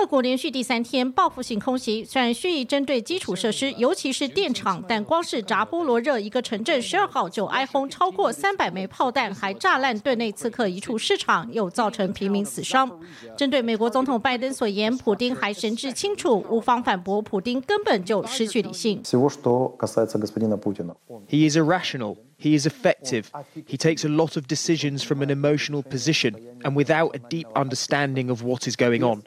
俄国连续第三天报复性空袭，虽然蓄意针对基础设施，尤其是电厂，但光是扎波罗热一个城镇，十二号就挨轰超过三百枚炮弹，还炸烂对内刺客一处市场，又造成平民死伤。针对美国总统拜登所言，普京还神志清楚，无方反驳，普京根本就失去理性。He is irrational. He is effective. He takes a lot of decisions from an emotional position and without a deep understanding of what is going on.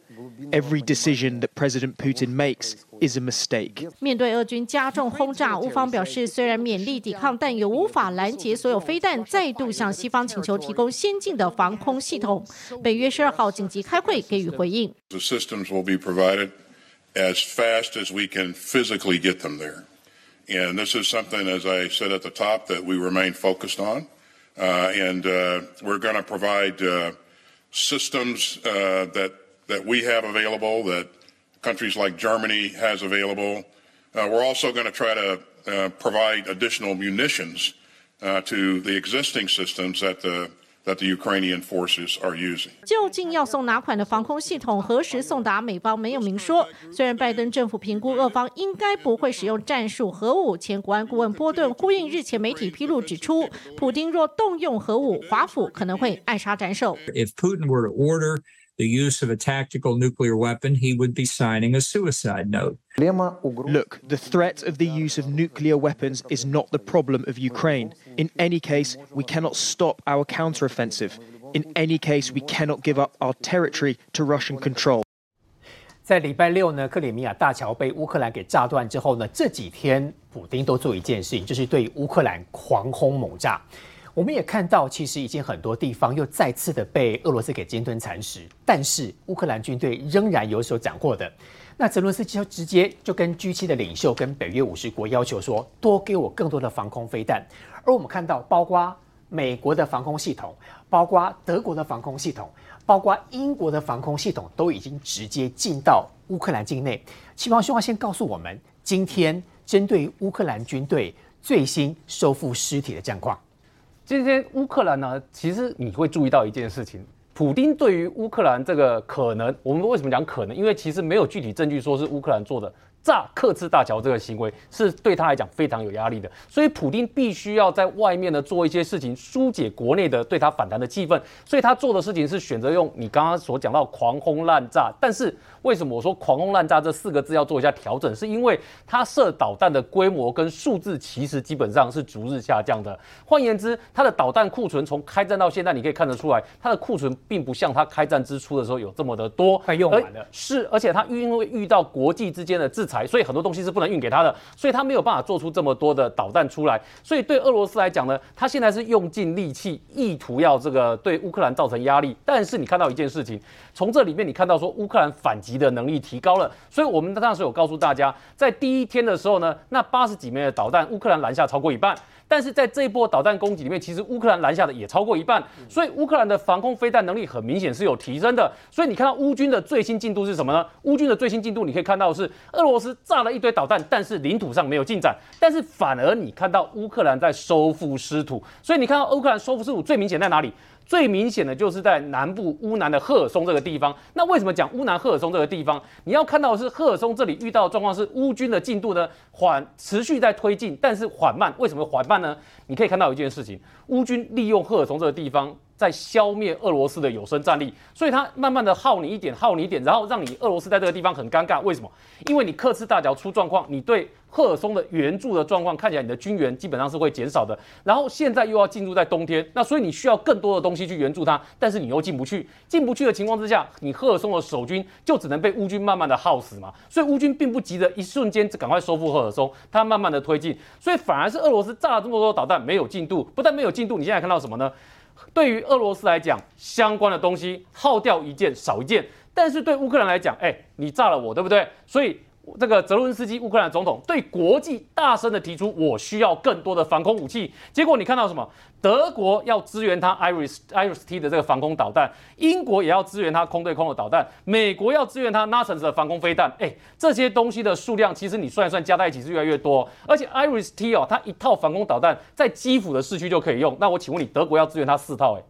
Every decision that President Putin makes is a mistake. 面对俄军加重轰炸，乌方表示，虽然勉力抵抗，但也无法拦截所有飞弹，再度向西方请求提供先进的防空系统。北约十二号紧急开会给予回应。The systems will be provided as fast as we can physically get them there. And this is something, as I said at the top, that we remain focused on. Uh, and uh, we're going to provide uh, systems uh, that that we have available, that countries like Germany has available. Uh, we're also going to try to uh, provide additional munitions to the existing systems that the that the Ukrainian forces are using. 究竟要送哪款的防空系统，何时送达，美方没有明说。虽然拜登政府评估俄方应该不会使用战术核武，前国安顾问波顿呼应日前媒体披露指出，普京若动用核武，华府可能会暗杀斩首。If Putin were to order the use of a tactical nuclear weapon, he would be signing a suicide note. Look, the threat of the use of nuclear weapons is not the problem of Ukraine. In any case, we cannot stop our counteroffensive. In any case, we cannot give up our territory to Russian control. 在礼拜六呢，克里米亚大桥被乌克兰给炸断之后呢，这几天普丁都做一件事情，就是对乌克兰狂轰猛炸。 我们也看到，其实已经很多地方又再次的被俄罗斯给鲸吞蚕食，但是乌克兰军队仍然有所斩获的。那泽伦斯就直接就跟 G7 的领袖跟北约五十国要求说，多给我更多的防空飞弹。而我们看到，包括美国的防空系统，包括德国的防空系统，包括英国的防空系统，都已经直接进到乌克兰境内。希望兄要先告诉我们，今天针对乌克兰军队最新收复尸体的战况。今天乌克兰呢，其实你会注意到一件事情，普丁对于乌克兰这个可能，我们为什么讲可能？因为其实没有具体证据说是乌克兰做的。炸克制大桥这个行为是对他来讲非常有压力的，所以普京必须要在外面呢做一些事情疏解国内的对他反弹的气氛，所以他做的事情是选择用你刚刚所讲到狂轰滥炸。但是为什么我说狂轰滥炸这四个字要做一下调整？是因为他射导弹的规模跟数字其实基本上是逐日下降的。换言之，他的导弹库存从开战到现在，你可以看得出来，他的库存并不像他开战之初的时候有这么的多，快用完了。是，而且他因为遇到国际之间的制裁。所以很多东西是不能运给他的，所以他没有办法做出这么多的导弹出来。所以对俄罗斯来讲呢，他现在是用尽力气，意图要这个对乌克兰造成压力。但是你看到一件事情，从这里面你看到说乌克兰反击的能力提高了。所以我们当时有告诉大家，在第一天的时候呢，那八十几枚的导弹，乌克兰拦下超过一半。但是在这一波导弹攻击里面，其实乌克兰拦下的也超过一半，所以乌克兰的防空飞弹能力很明显是有提升的。所以你看到乌军的最新进度是什么呢？乌军的最新进度你可以看到是俄罗斯炸了一堆导弹，但是领土上没有进展，但是反而你看到乌克兰在收复失土。所以你看到乌克兰收复失土最明显在哪里？最明显的就是在南部乌南的赫尔松这个地方。那为什么讲乌南赫尔松这个地方？你要看到的是赫尔松这里遇到的状况是乌军的进度呢缓持续在推进，但是缓慢。为什么缓慢呢？你可以看到一件事情，乌军利用赫尔松这个地方。在消灭俄罗斯的有生战力，所以它慢慢的耗你一点，耗你一点，然后让你俄罗斯在这个地方很尴尬。为什么？因为你克制大脚出状况，你对赫尔松的援助的状况看起来你的军援基本上是会减少的。然后现在又要进入在冬天，那所以你需要更多的东西去援助它，但是你又进不去，进不去的情况之下，你赫尔松的守军就只能被乌军慢慢的耗死嘛。所以乌军并不急着一瞬间赶快收复赫尔松，他慢慢的推进，所以反而是俄罗斯炸了这么多导弹没有进度，不但没有进度，你现在看到什么呢？对于俄罗斯来讲，相关的东西耗掉一件少一件，但是对乌克兰来讲，哎，你炸了我，对不对？所以。这个泽伦斯基乌克兰总统对国际大声的提出，我需要更多的防空武器。结果你看到什么？德国要支援他 Iris Iris T 的这个防空导弹，英国也要支援他空对空的导弹，美国要支援他 Natanz 的防空飞弹。哎，这些东西的数量，其实你算一算加在一起是越来越多。而且 Iris T 哦，它一套防空导弹在基辅的市区就可以用。那我请问你，德国要支援它四套？哎。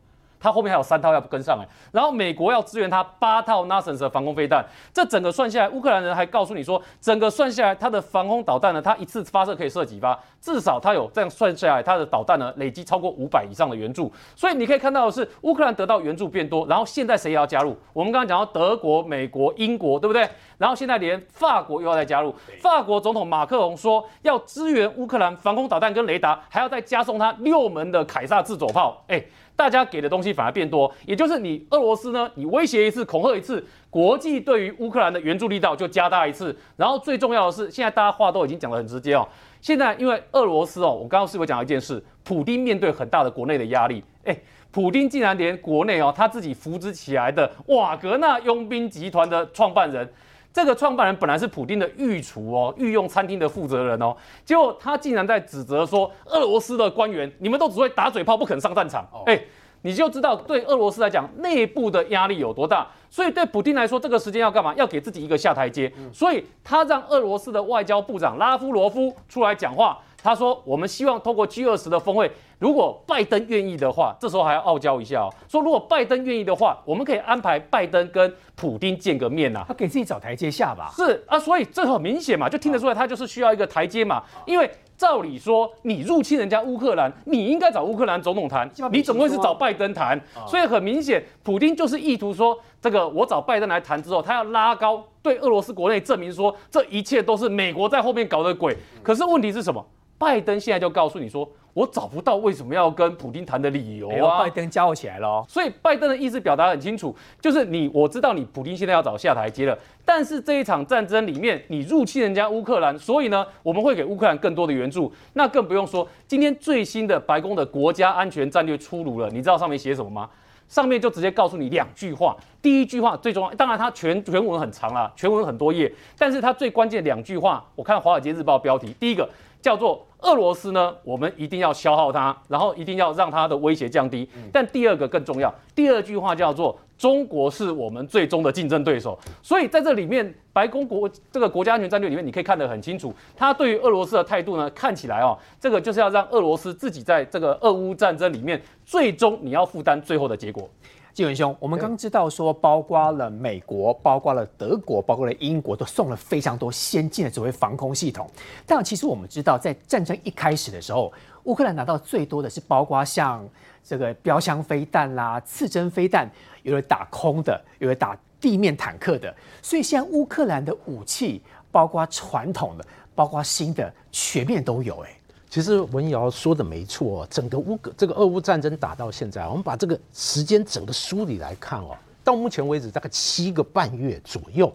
它后面还有三套要跟上来，然后美国要支援它八套 NASAMS 的防空飞弹，这整个算下来，乌克兰人还告诉你说，整个算下来，它的防空导弹呢，它一次发射可以射几发？至少它有这样算下来，它的导弹呢累积超过五百以上的援助，所以你可以看到的是，乌克兰得到援助变多，然后现在谁也要加入？我们刚刚讲到德国、美国、英国，对不对？然后现在连法国又要再加入，法国总统马克龙说要支援乌克兰防空导弹跟雷达，还要再加送他六门的凯撒自走炮，哎。大家给的东西反而变多，也就是你俄罗斯呢，你威胁一次，恐吓一次，国际对于乌克兰的援助力道就加大一次。然后最重要的是，现在大家话都已经讲得很直接哦。现在因为俄罗斯哦，我刚刚是不是讲一件事？普丁面对很大的国内的压力，哎，普丁竟然连国内哦他自己扶植起来的瓦格纳佣兵集团的创办人。这个创办人本来是普京的御厨哦，御用餐厅的负责人哦，结果他竟然在指责说，俄罗斯的官员你们都只会打嘴炮，不肯上战场。哎，你就知道对俄罗斯来讲内部的压力有多大。所以对普京来说，这个时间要干嘛？要给自己一个下台阶。所以他让俄罗斯的外交部长拉夫罗夫出来讲话。他说：“我们希望通过 G 二十的峰会，如果拜登愿意的话，这时候还要傲娇一下哦。说如果拜登愿意的话，我们可以安排拜登跟普京见个面呐。他给自己找台阶下吧？是啊，所以这很明显嘛，就听得出来他就是需要一个台阶嘛。因为照理说，你入侵人家乌克兰，你应该找乌克兰总统谈，你怎么会是找拜登谈？所以很明显，普京就是意图说，这个我找拜登来谈之后，他要拉高对俄罗斯国内证明说，这一切都是美国在后面搞的鬼。可是问题是什么？”拜登现在就告诉你说，我找不到为什么要跟普京谈的理由啊！拜登加我起来了，所以拜登的意思表达很清楚，就是你我知道你普京现在要找下台阶了，但是这一场战争里面你入侵人家乌克兰，所以呢我们会给乌克兰更多的援助。那更不用说今天最新的白宫的国家安全战略出炉了，你知道上面写什么吗？上面就直接告诉你两句话，第一句话最重要，当然它全全文很长啦，全文很多页，但是它最关键两句话，我看华尔街日报标题，第一个。叫做俄罗斯呢，我们一定要消耗它，然后一定要让它的威胁降低。但第二个更重要，第二句话叫做中国是我们最终的竞争对手。所以在这里面，白宫国这个国家安全战略里面，你可以看得很清楚，他对于俄罗斯的态度呢，看起来哦，这个就是要让俄罗斯自己在这个俄乌战争里面，最终你要负担最后的结果。纪文兄，我们刚知道说，包括了美国、包括了德国、包括了英国，都送了非常多先进的所谓防空系统。但其实我们知道，在战争一开始的时候，乌克兰拿到最多的是包括像这个标枪飞弹啦、刺针飞弹，有的打空的，有的打地面坦克的。所以现在乌克兰的武器，包括传统的，包括新的，全面都有。哎。其实文瑶说的没错哦，整个乌这个俄乌战争打到现在，我们把这个时间整个梳理来看哦，到目前为止大概七个半月左右，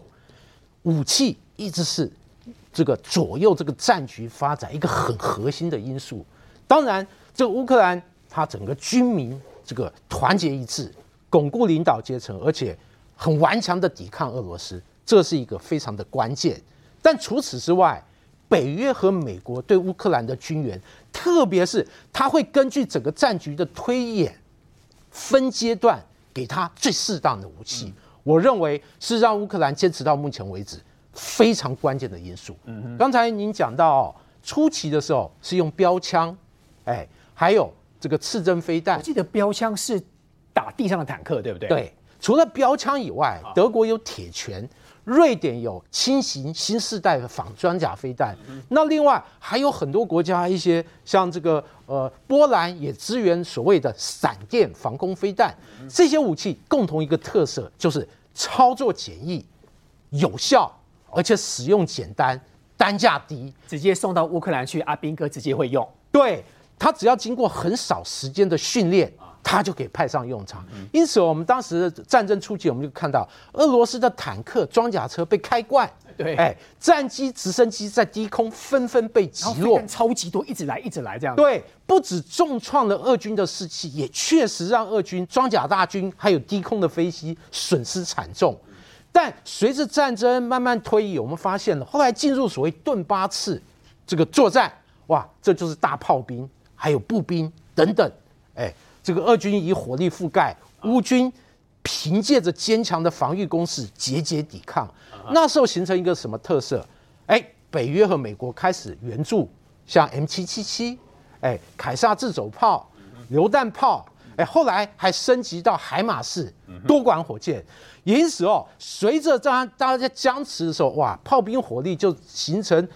武器一直是这个左右这个战局发展一个很核心的因素。当然，这个乌克兰它整个军民这个团结一致，巩固领导阶层，而且很顽强的抵抗俄罗斯，这是一个非常的关键。但除此之外，北约和美国对乌克兰的军援，特别是他会根据整个战局的推演，分阶段给他最适当的武器。我认为是让乌克兰坚持到目前为止非常关键的因素。刚才您讲到初期的时候是用标枪，哎，还有这个刺针飞弹。我记得标枪是打地上的坦克，对不对？对。除了标枪以外，德国有铁拳。瑞典有轻型新世代的仿装甲飞弹，那另外还有很多国家，一些像这个呃波兰也支援所谓的闪电防空飞弹。这些武器共同一个特色就是操作简易、有效，而且使用简单、单价低，直接送到乌克兰去，阿兵哥直接会用。对他只要经过很少时间的训练。他就可以派上用场，因此我们当时战争初期，我们就看到俄罗斯的坦克、装甲车被开罐，对，哎，战机、直升机在低空纷纷被击落，超级多，一直来，一直来，这样。对，不止重创了俄军的士气，也确实让俄军装甲大军还有低空的飞机损失惨重。但随着战争慢慢推移，我们发现了后来进入所谓顿巴次这个作战，哇，这就是大炮兵还有步兵等等，哎。这个俄军以火力覆盖，乌军凭借着坚强的防御工事节节抵抗。那时候形成一个什么特色？哎，北约和美国开始援助，像 M 七七七，哎，凯撒自走炮、榴弹炮，哎，后来还升级到海马式多管火箭，因此哦，随着这样大家在僵持的时候，哇，炮兵火力就形成。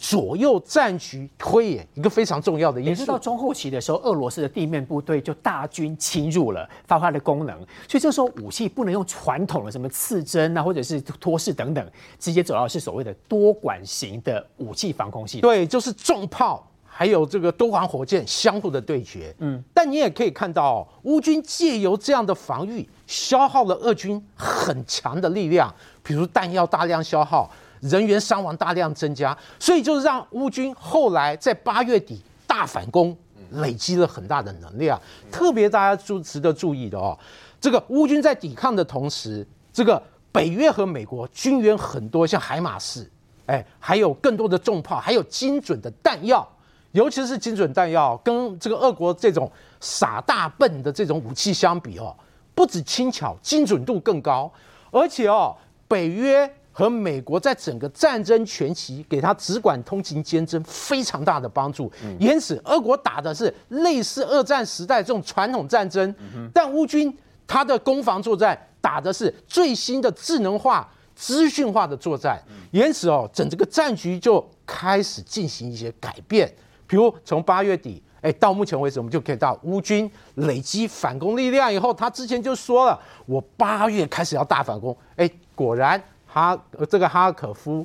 左右战局推演一个非常重要的因素。到中后期的时候，俄罗斯的地面部队就大军侵入了，发挥它的功能。所以这时候武器不能用传统的什么刺针啊，或者是托式等等，直接走到是所谓的多管型的武器防空系统。对，就是重炮还有这个多管火箭相互的对决。嗯，但你也可以看到，乌军借由这样的防御，消耗了俄军很强的力量，比如弹药大量消耗。人员伤亡大量增加，所以就是让乌军后来在八月底大反攻，累积了很大的能量。特别大家注值得注意的哦，这个乌军在抵抗的同时，这个北约和美国军援很多，像海马式，哎，还有更多的重炮，还有精准的弹药，尤其是精准弹药，跟这个俄国这种傻大笨的这种武器相比哦，不止轻巧，精准度更高，而且哦，北约。和美国在整个战争全期给他只管通勤兼征非常大的帮助，因此俄国打的是类似二战时代这种传统战争，但乌军他的攻防作战打的是最新的智能化、资讯化的作战，因此哦，整这个战局就开始进行一些改变。比如从八月底，哎，到目前为止，我们就可以到乌军累积反攻力量以后，他之前就说了，我八月开始要大反攻，哎，果然。哈，这个哈尔可夫、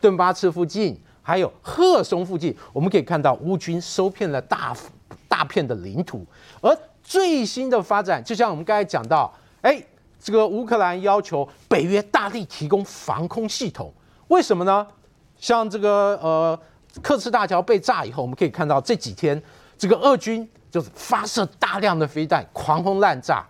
顿巴斯附近，还有赫松附近，我们可以看到乌军收遍了大大片的领土。而最新的发展，就像我们刚才讲到，哎，这个乌克兰要求北约大力提供防空系统，为什么呢？像这个呃，克什大桥被炸以后，我们可以看到这几天，这个俄军就是发射大量的飞弹，狂轰滥炸。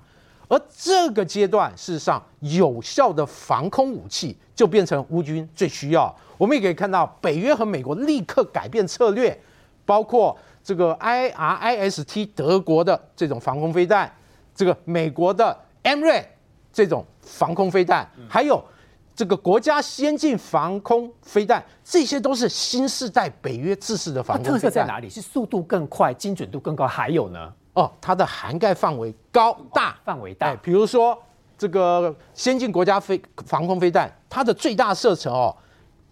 而这个阶段，事实上有效的防空武器就变成乌军最需要。我们也可以看到，北约和美国立刻改变策略，包括这个 IRIS-T 德国的这种防空飞弹，这个美国的 M 瑞这种防空飞弹，还有这个国家先进防空飞弹，这些都是新时代北约制式的防空飞弹。特色在哪里？是速度更快、精准度更高，还有呢？哦，它的涵盖范围高大，范围大。比如说这个先进国家飞防空飞弹，它的最大射程哦，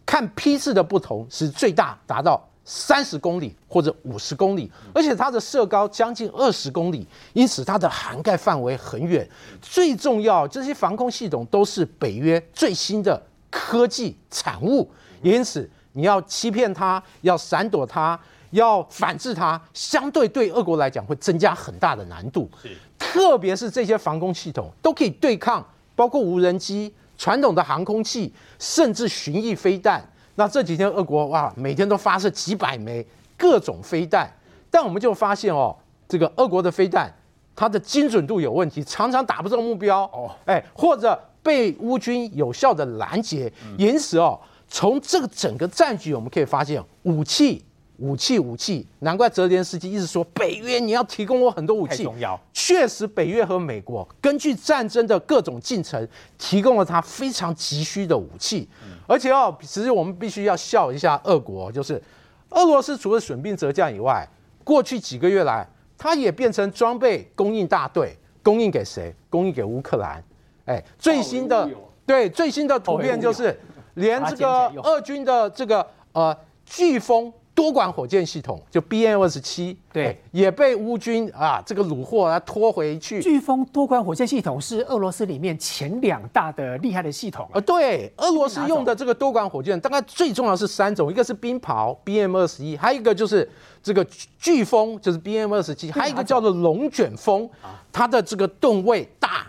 看批次的不同，是最大达到三十公里或者五十公里，而且它的射高将近二十公里，因此它的涵盖范围很远。最重要，这些防空系统都是北约最新的科技产物，因此你要欺骗它，要闪躲它。要反制它，相对对俄国来讲会增加很大的难度。是，特别是这些防空系统都可以对抗，包括无人机、传统的航空器，甚至巡弋飞弹。那这几天俄国哇，每天都发射几百枚各种飞弹，但我们就发现哦，这个俄国的飞弹它的精准度有问题，常常打不中目标。哦，哎，或者被乌军有效的拦截。因此哦，从这个整个战局我们可以发现武器。武器，武器，难怪泽连斯基一直说北约你要提供我很多武器。重要。确实，北约和美国根据战争的各种进程，提供了他非常急需的武器。而且哦，其实我们必须要笑一下俄国，就是俄罗斯除了损兵折将以外，过去几个月来，它也变成装备供应大队，供应给谁？供应给乌克兰。哎，最新的对最新的图片就是，连这个俄军的这个呃飓风。多管火箭系统就 B M 二十七，对，也被乌军啊这个虏获啊拖回去。飓风多管火箭系统是俄罗斯里面前两大的厉害的系统啊。对，俄罗斯用的这个多管火箭，大概最重要是三种，一个是冰雹 B M 二十一，还有一个就是这个飓风，就是 B M 二十七，还有一个叫做龙卷风，它的这个吨位大，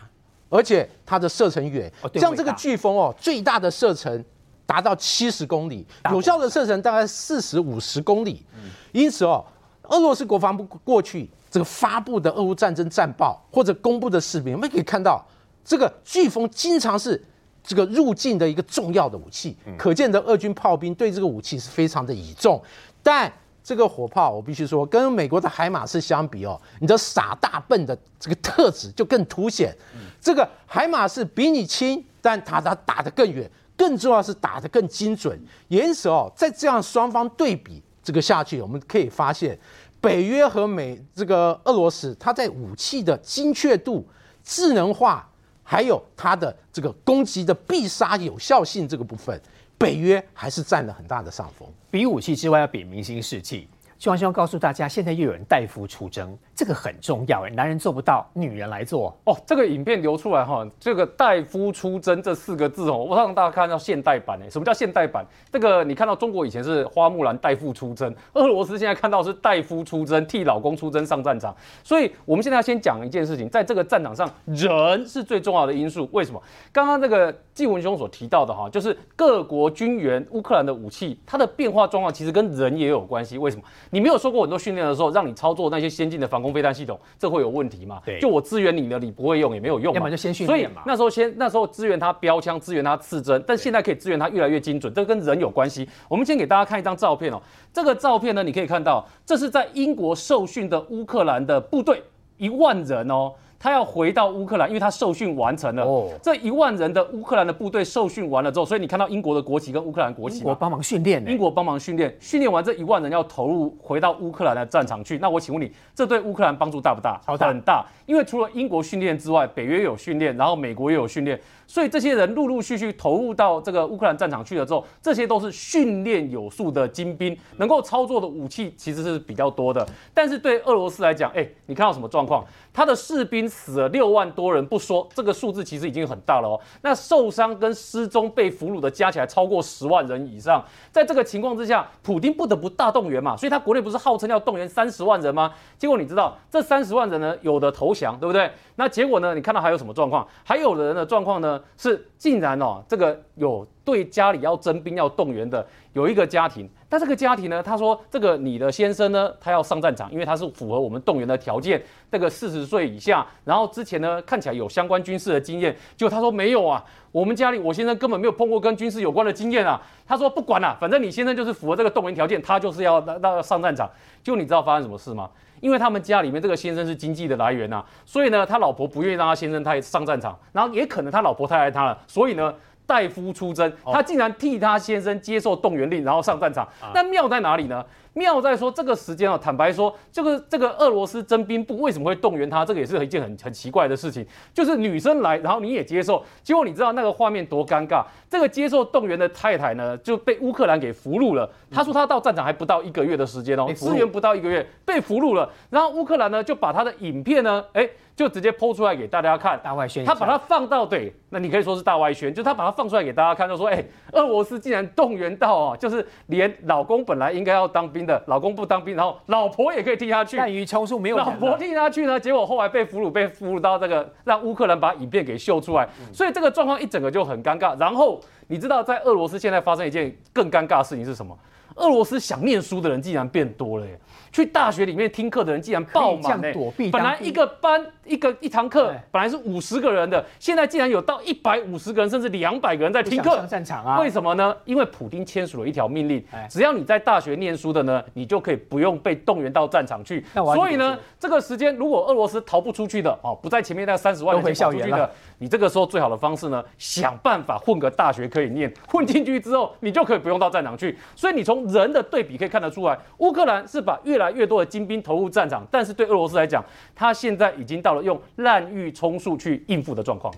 而且它的射程远。像这个飓风哦，最大的射程。达到七十公里，有效的射程大概四十五十公里。因此哦，俄罗斯国防部过去这个发布的俄乌战争战报或者公布的视频，我们可以看到，这个飓风经常是这个入境的一个重要的武器。可见的俄军炮兵对这个武器是非常的倚重。但这个火炮，我必须说，跟美国的海马式相比哦，你的傻大笨的这个特质就更凸显。这个海马式比你轻，但它它打得更远。更重要是打得更精准，因此哦，在这样双方对比这个下去，我们可以发现，北约和美这个俄罗斯，它在武器的精确度、智能化，还有它的这个攻击的必杀有效性这个部分，北约还是占了很大的上风。比武器之外，要比民心士气。希望希望告诉大家，现在又有人代夫出征，这个很重要哎，男人做不到，女人来做哦。这个影片流出来哈，这个代夫出征这四个字哦，我让大家看到现代版哎，什么叫现代版？这个你看到中国以前是花木兰代夫出征，俄罗斯现在看到是代夫出征，替老公出征上战场。所以我们现在要先讲一件事情，在这个战场上，人是最重要的因素。为什么？刚刚这个季文兄所提到的哈，就是各国军援乌克兰的武器，它的变化状况其实跟人也有关系。为什么？你没有受过很多训练的时候，让你操作那些先进的防空飞弹系统，这会有问题吗？对，就我支援你的，你不会用也没有用嘛。要么就先训练嘛。所以那时候先那时候支援他标枪，支援他刺针，但现在可以支援他越来越精准，这跟人有关系。我们先给大家看一张照片哦，这个照片呢，你可以看到这是在英国受训的乌克兰的部队，一万人哦。他要回到乌克兰，因为他受训完成了。哦，这一万人的乌克兰的部队受训完了之后，所以你看到英国的国旗跟乌克兰国旗。英国帮忙训练。英国帮忙训练，训练完这一万人要投入回到乌克兰的战场去。那我请问你，这对乌克兰帮助大不大？超大，很大。因为除了英国训练之外，北约有训练，然后美国也有训练。所以这些人陆陆续续投入到这个乌克兰战场去了之后，这些都是训练有素的精兵，能够操作的武器其实是比较多的。但是对俄罗斯来讲，哎，你看到什么状况？他的士兵死了六万多人不说，这个数字其实已经很大了哦。那受伤跟失踪被俘虏的加起来超过十万人以上。在这个情况之下，普京不得不大动员嘛，所以他国内不是号称要动员三十万人吗？结果你知道这三十万人呢，有的投降，对不对？那结果呢？你看到还有什么状况？还有的人的状况呢？是竟然哦，这个有对家里要征兵要动员的，有一个家庭。但这个家庭呢，他说这个你的先生呢，他要上战场，因为他是符合我们动员的条件。这个四十岁以下，然后之前呢看起来有相关军事的经验，结果他说没有啊，我们家里我先生根本没有碰过跟军事有关的经验啊。他说不管了，反正你先生就是符合这个动员条件，他就是要那那上战场。就你知道发生什么事吗？因为他们家里面这个先生是经济的来源呐，所以呢，他老婆不愿意让他先生他上战场，然后也可能他老婆太爱他了，所以呢，代夫出征，他竟然替他先生接受动员令，然后上战场。那妙在哪里呢？妙在说这个时间啊，坦白说，这个这个俄罗斯征兵部为什么会动员他？这个也是一件很很奇怪的事情，就是女生来，然后你也接受，结果你知道那个画面多尴尬？这个接受动员的太太呢，就被乌克兰给俘虏了。他说他到战场还不到一个月的时间哦，支援不到一个月被俘虏了。然后乌克兰呢就把他的影片呢，哎。就直接剖出来给大家看，大外宣。他把它放到对，那你可以说是大外宣，就他把它放出来给大家看，就说，哎，俄罗斯竟然动员到哦，就是连老公本来应该要当兵的，老公不当兵，然后老婆也可以替他去。滥竽充数没有。老婆替他去呢，结果后来被俘虏，被俘虏到这个让乌克兰把影片给秀出来，所以这个状况一整个就很尴尬。然后你知道在俄罗斯现在发生一件更尴尬的事情是什么？俄罗斯想念书的人竟然变多了耶。去大学里面听课的人竟然爆满呢！本来一个班一个一堂课本来是五十个人的，现在竟然有到一百五十个人甚至两百个人在听课。上战场啊？为什么呢？因为普京签署了一条命令，只要你在大学念书的呢，你就可以不用被动员到战场去。所以呢，这个时间如果俄罗斯逃不出去的哦，不在前面那三十万人跑出去的，你这个时候最好的方式呢，想办法混个大学可以念，混进去之后，你就可以不用到战场去。所以你从人的对比可以看得出来，乌克兰是把越来越多的精兵投入战场，但是对俄罗斯来讲，他现在已经到了用滥竽充数去应付的状况。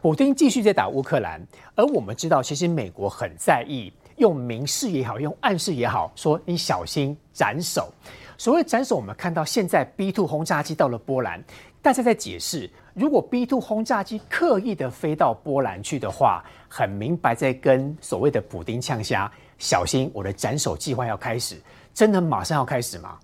普京继续在打乌克兰，而我们知道，其实美国很在意，用明示也好，用暗示也好，说你小心斩首。所谓斩首，我们看到现在 B two 轰炸机到了波兰，大家在解释，如果 B two 轰炸机刻意的飞到波兰去的话，很明白在跟所谓的普丁呛虾，小心我的斩首计划要开始，真的马上要开始吗？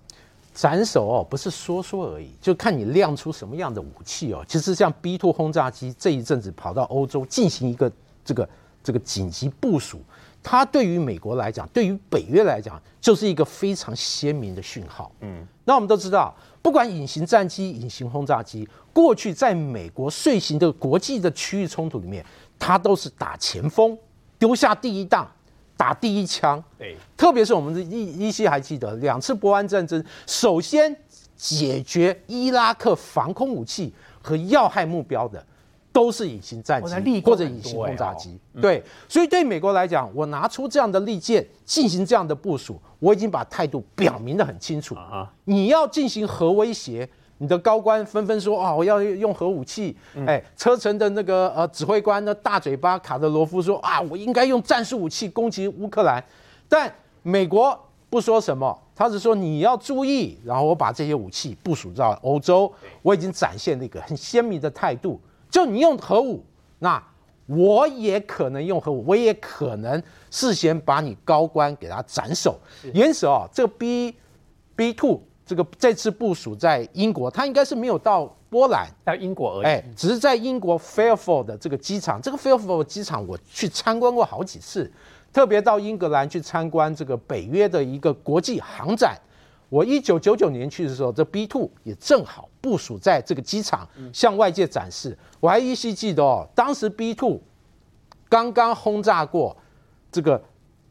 斩首哦，不是说说而已，就看你亮出什么样的武器哦。其实像 B two 轰炸机这一阵子跑到欧洲进行一个这个这个紧急部署，它对于美国来讲，对于北约来讲，就是一个非常鲜明的讯号。嗯，那我们都知道，不管隐形战机、隐形轰炸机，过去在美国遂行的国际的区域冲突里面，它都是打前锋，丢下第一档。打第一枪，对，特别是我们依依稀还记得两次波湾战争，首先解决伊拉克防空武器和要害目标的，都是隐形战机或者隐形轰炸机。对，所以对美国来讲，我拿出这样的利剑进行这样的部署，我已经把态度表明的很清楚。啊。你要进行核威胁，你的高官纷纷说啊、我要用核武器。嗯哎，车臣的那个呃指挥官的大嘴巴卡德罗夫说啊，我应该用战术武器攻击乌克兰，但美国不说什么，他是说你要注意，然后我把这些武器部署到欧洲，我已经展现了一个很鲜明的态度，就你用核武，那我也可能用核武，我也可能事先把你高官给他斩首。因此哦，这个 B B two 这个这次部署在英国，它应该是没有到波兰，到英国而已。哎，只是在英国 Fairfield 的这个机场，这个 Fairfield 机场我去参观过好几次，特别到英格兰去参观这个北约的一个国际航展。我一九九九年去的时候，这 B two 也正好部署在这个机场，向外界展示。我还依稀记得哦，当时 B two 刚刚轰炸过这个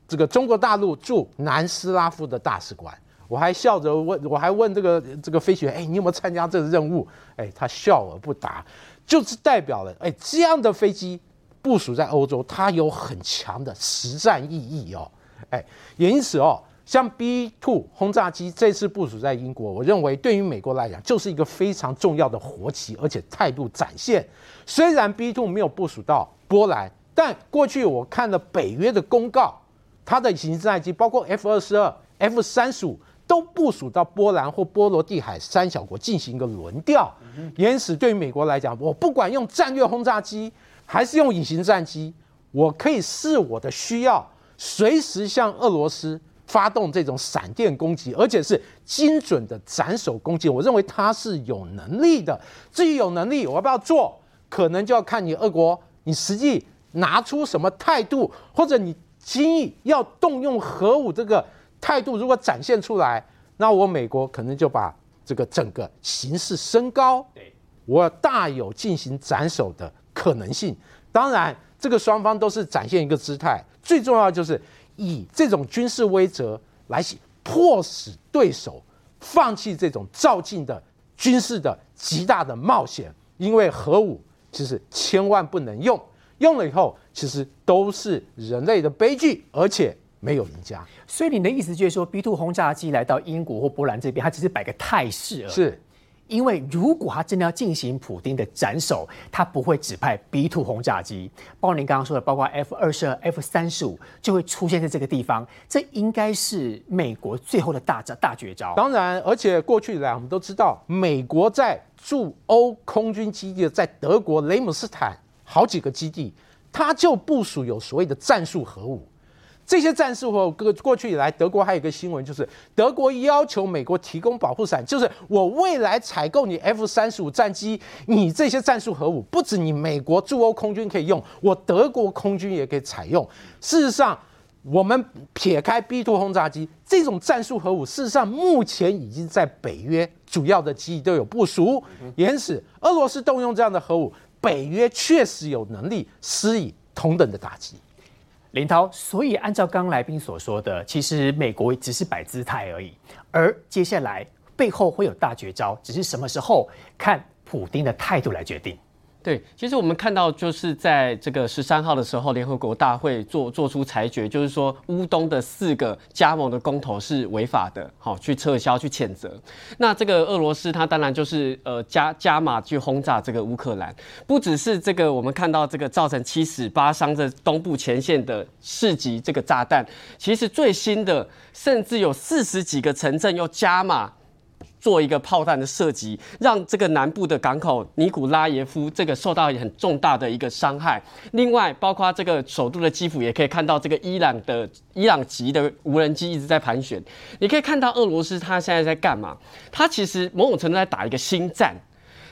这个中国大陆驻南斯拉夫的大使馆。我还笑着问，我还问这个这个飞行员，哎，你有没有参加这个任务？哎，他笑而不答，就是代表了，哎，这样的飞机部署在欧洲，它有很强的实战意义哦，哎，也因此哦，像 B two 轰炸机这次部署在英国，我认为对于美国来讲，就是一个非常重要的活棋，而且态度展现。虽然 B two 没有部署到波兰，但过去我看了北约的公告，它的隐形战机包括 F 二十二、F 三十五。都部署到波兰或波罗的海三小国进行一个轮调，因此对于美国来讲，我不管用战略轰炸机还是用隐形战机，我可以视我的需要，随时向俄罗斯发动这种闪电攻击，而且是精准的斩首攻击。我认为它是有能力的。至于有能力，我要不要做，可能就要看你俄国你实际拿出什么态度，或者你轻易要动用核武这个。态度如果展现出来，那我美国可能就把这个整个形势升高，我大有进行斩首的可能性。当然，这个双方都是展现一个姿态，最重要就是以这种军事威慑来迫使对手放弃这种照进的军事的极大的冒险，因为核武其实千万不能用，用了以后其实都是人类的悲剧，而且。没有赢家，所以你的意思就是说，B two 轰炸机来到英国或波兰这边，它只是摆个态势而已。是，因为如果他真的要进行普丁的斩首，他不会只派 B two 轰炸机，包括您刚刚说的，包括 F 二十二、F 三十五就会出现在这个地方。这应该是美国最后的大招、大绝招。当然，而且过去以来我们都知道，美国在驻欧空军基地，在德国雷姆斯坦好几个基地，它就部署有所谓的战术核武。这些战术核过过去以来，德国还有一个新闻，就是德国要求美国提供保护伞，就是我未来采购你 F 三十五战机，你这些战术核武不止你美国驻欧空军可以用，我德国空军也可以采用。事实上，我们撇开 B two 轰炸机这种战术核武，事实上目前已经在北约主要的基地都有部署，因此俄罗斯动用这样的核武，北约确实有能力施以同等的打击。林涛，所以按照刚来宾所说的，其实美国只是摆姿态而已，而接下来背后会有大绝招，只是什么时候看普丁的态度来决定。对，其实我们看到就是在这个十三号的时候，联合国大会做做出裁决，就是说乌东的四个加盟的公投是违法的，好去撤销去谴责。那这个俄罗斯它当然就是呃加加码去轰炸这个乌克兰，不只是这个我们看到这个造成七死八伤这东部前线的市集这个炸弹，其实最新的甚至有四十几个城镇又加码。做一个炮弹的射击，让这个南部的港口尼古拉耶夫这个受到很重大的一个伤害。另外，包括这个首都的基辅，也可以看到这个伊朗的伊朗籍的无人机一直在盘旋。你可以看到俄罗斯它现在在干嘛？它其实某种程度在打一个新战。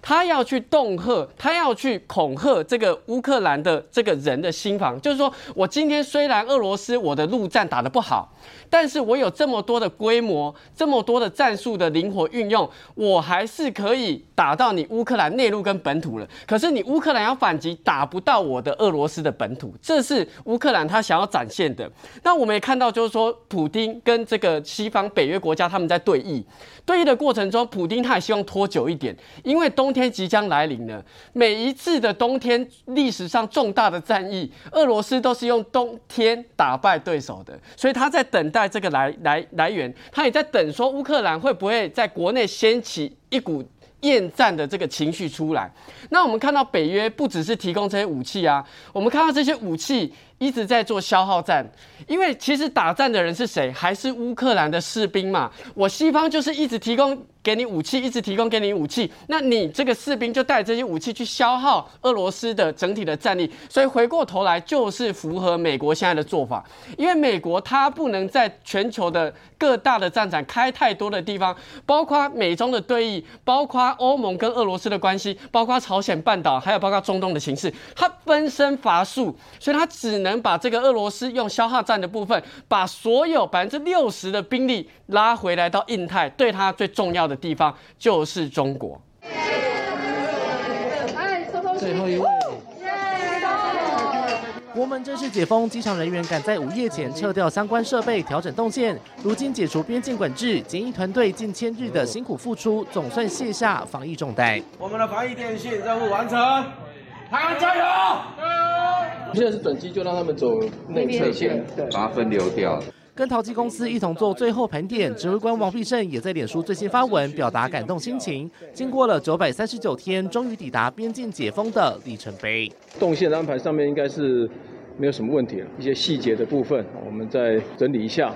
他要去恫吓，他要去恐吓这个乌克兰的这个人的心房，就是说我今天虽然俄罗斯我的陆战打得不好，但是我有这么多的规模，这么多的战术的灵活运用，我还是可以打到你乌克兰内陆跟本土了。可是你乌克兰要反击，打不到我的俄罗斯的本土，这是乌克兰他想要展现的。那我们也看到，就是说普丁跟这个西方北约国家他们在对弈，对弈的过程中，普丁他也希望拖久一点，因为东。天即将来临了。每一次的冬天，历史上重大的战役，俄罗斯都是用冬天打败对手的，所以他在等待这个来来来源，他也在等说乌克兰会不会在国内掀起一股。厌战的这个情绪出来，那我们看到北约不只是提供这些武器啊，我们看到这些武器一直在做消耗战，因为其实打战的人是谁？还是乌克兰的士兵嘛。我西方就是一直提供给你武器，一直提供给你武器，那你这个士兵就带这些武器去消耗俄罗斯的整体的战力，所以回过头来就是符合美国现在的做法，因为美国它不能在全球的各大的战场开太多的地方，包括美中的对弈，包括欧盟跟俄罗斯的关系，包括朝鲜半岛，还有包括中东的形势，它分身乏术，所以它只能把这个俄罗斯用消耗战的部分，把所有百分之六十的兵力拉回来到印太，对它最重要的地方就是中国。最后一位。国门正式解封，机场人员赶在午夜前撤掉相关设备，调整动线。如今解除边境管制，检疫团队近千日的辛苦付出，总算卸下防疫重担。我们的防疫电信任务完成，台湾加油！现在是转机，就让他们走内侧线，把它分流掉。跟淘机公司一同做最后盘点，指挥官王必胜也在脸书最新发文，表达感动心情。经过了九百三十九天，终于抵达边境解封的里程碑。动线的安排上面应该是没有什么问题了，一些细节的部分我们再整理一下。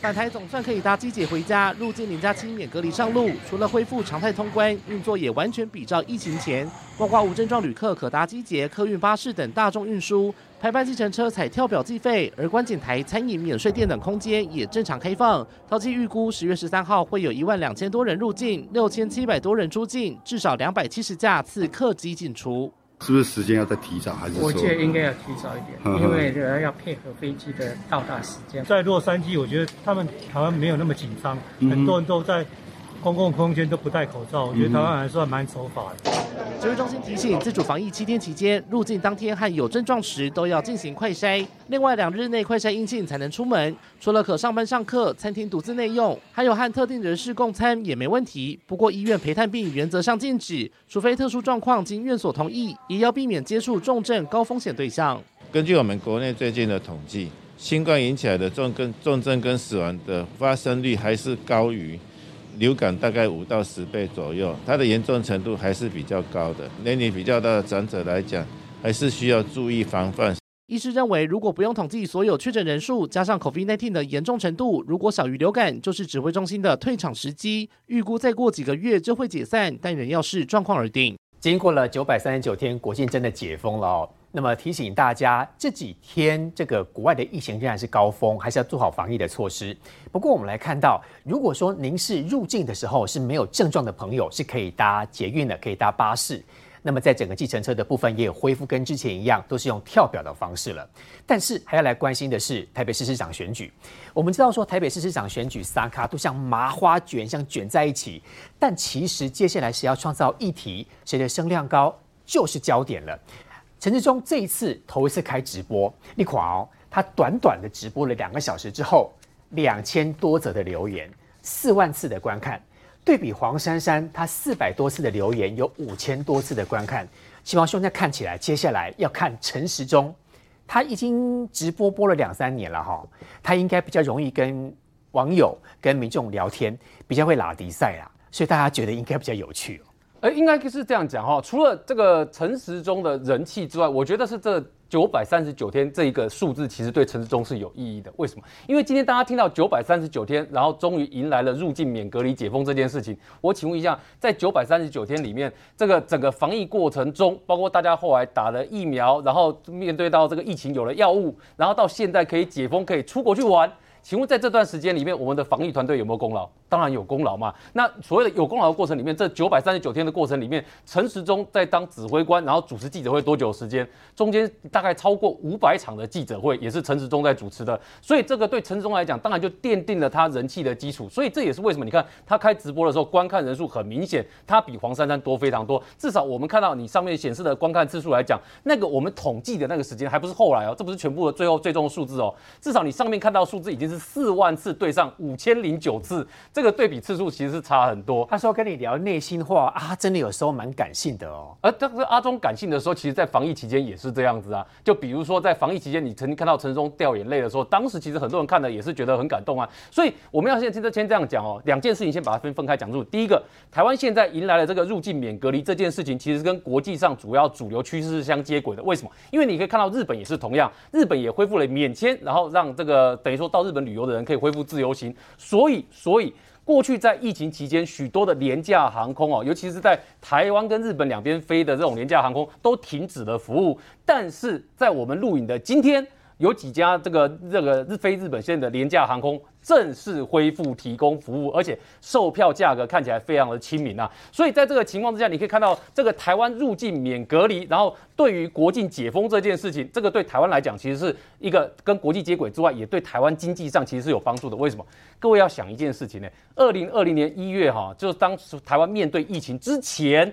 返台总算可以搭机姐回家，入境零加七免隔离上路。除了恢复常态通关，运作也完全比照疫情前，包括无症状旅客可搭机捷、客运巴士等大众运输。排班计程车采跳表计费，而观景台、餐饮免税店等空间也正常开放。淘机预估十月十三号会有一万两千多人入境，六千七百多人出境，至少两百七十架次客机进出。是不是时间要再提早，还是？我觉得应该要提早一点，因为这要配合飞机的到达时间。在洛杉矶，我觉得他们台湾没有那么紧张，很多人都在公共空间都不戴口罩，我觉得台湾还算蛮守法的。指挥中心提醒，自主防疫七天期间，入境当天和有症状时都要进行快筛，另外两日内快筛阴性才能出门。除了可上班上课、餐厅独自内用，还有和特定人士共餐也没问题。不过医院陪探病原则上禁止，除非特殊状况经院所同意，也要避免接触重症高风险对象。根据我们国内最近的统计，新冠引起来的重跟重症跟死亡的发生率还是高于。流感大概五到十倍左右，它的严重程度还是比较高的。年龄比较大的长者来讲，还是需要注意防范。医师认为，如果不用统计所有确诊人数，加上 COVID-19 的严重程度，如果小于流感，就是指挥中心的退场时机。预估再过几个月就会解散，但仍要视状况而定。经过了九百三十九天，国境真的解封了哦。那么提醒大家，这几天这个国外的疫情仍然是高峰，还是要做好防疫的措施。不过我们来看到，如果说您是入境的时候是没有症状的朋友，是可以搭捷运的，可以搭巴士。那么在整个计程车的部分也有恢复跟之前一样，都是用跳表的方式了。但是还要来关心的是台北市市长选举。我们知道说台北市市长选举三卡都像麻花卷，像卷在一起。但其实接下来是要创造议题，谁的声量高就是焦点了。陈志忠这一次头一次开直播，你看哦，他短短的直播了两个小时之后，两千多则的留言，四万次的观看，对比黄珊珊，她四百多次的留言，有五千多次的观看。希望兄弟看起来，接下来要看陈时中，他已经直播播了两三年了哈，他应该比较容易跟网友、跟民众聊天，比较会拉迪赛啦，所以大家觉得应该比较有趣。哎，应该是这样讲哈。除了这个陈时中的人气之外，我觉得是这九百三十九天这一个数字，其实对陈时中是有意义的。为什么？因为今天大家听到九百三十九天，然后终于迎来了入境免隔离解封这件事情。我请问一下，在九百三十九天里面，这个整个防疫过程中，包括大家后来打了疫苗，然后面对到这个疫情有了药物，然后到现在可以解封，可以出国去玩。请问在这段时间里面，我们的防疫团队有没有功劳？当然有功劳嘛。那所谓的有功劳的过程里面，这九百三十九天的过程里面，陈时中在当指挥官，然后主持记者会多久时间？中间大概超过五百场的记者会，也是陈时中在主持的。所以这个对陈时中来讲，当然就奠定了他人气的基础。所以这也是为什么你看他开直播的时候，观看人数很明显，他比黄珊珊多非常多。至少我们看到你上面显示的观看次数来讲，那个我们统计的那个时间还不是后来哦，这不是全部的最后最终的数字哦。至少你上面看到数字已经是四万次对上五千零九次。这个对比次数其实是差很多。他说跟你聊内心话啊，真的有时候蛮感性的哦。而这个阿忠感性的时候，其实在防疫期间也是这样子啊。就比如说在防疫期间，你曾经看到陈松掉眼泪的时候，当时其实很多人看了也是觉得很感动啊。所以我们要现在先这样讲哦，两件事情先把它分分开讲述。第一个，台湾现在迎来了这个入境免隔离这件事情，其实跟国际上主要主流趋势是相接轨的。为什么？因为你可以看到日本也是同样，日本也恢复了免签，然后让这个等于说到日本旅游的人可以恢复自由行。所以，所以过去在疫情期间，许多的廉价航空哦，尤其是在台湾跟日本两边飞的这种廉价航空都停止了服务。但是在我们录影的今天。有几家这个这个日飞日本线的廉价航空正式恢复提供服务，而且售票价格看起来非常的亲民啊！所以在这个情况之下，你可以看到这个台湾入境免隔离，然后对于国境解封这件事情，这个对台湾来讲其实是一个跟国际接轨之外，也对台湾经济上其实是有帮助的。为什么？各位要想一件事情呢？二零二零年一月哈，就是当时台湾面对疫情之前。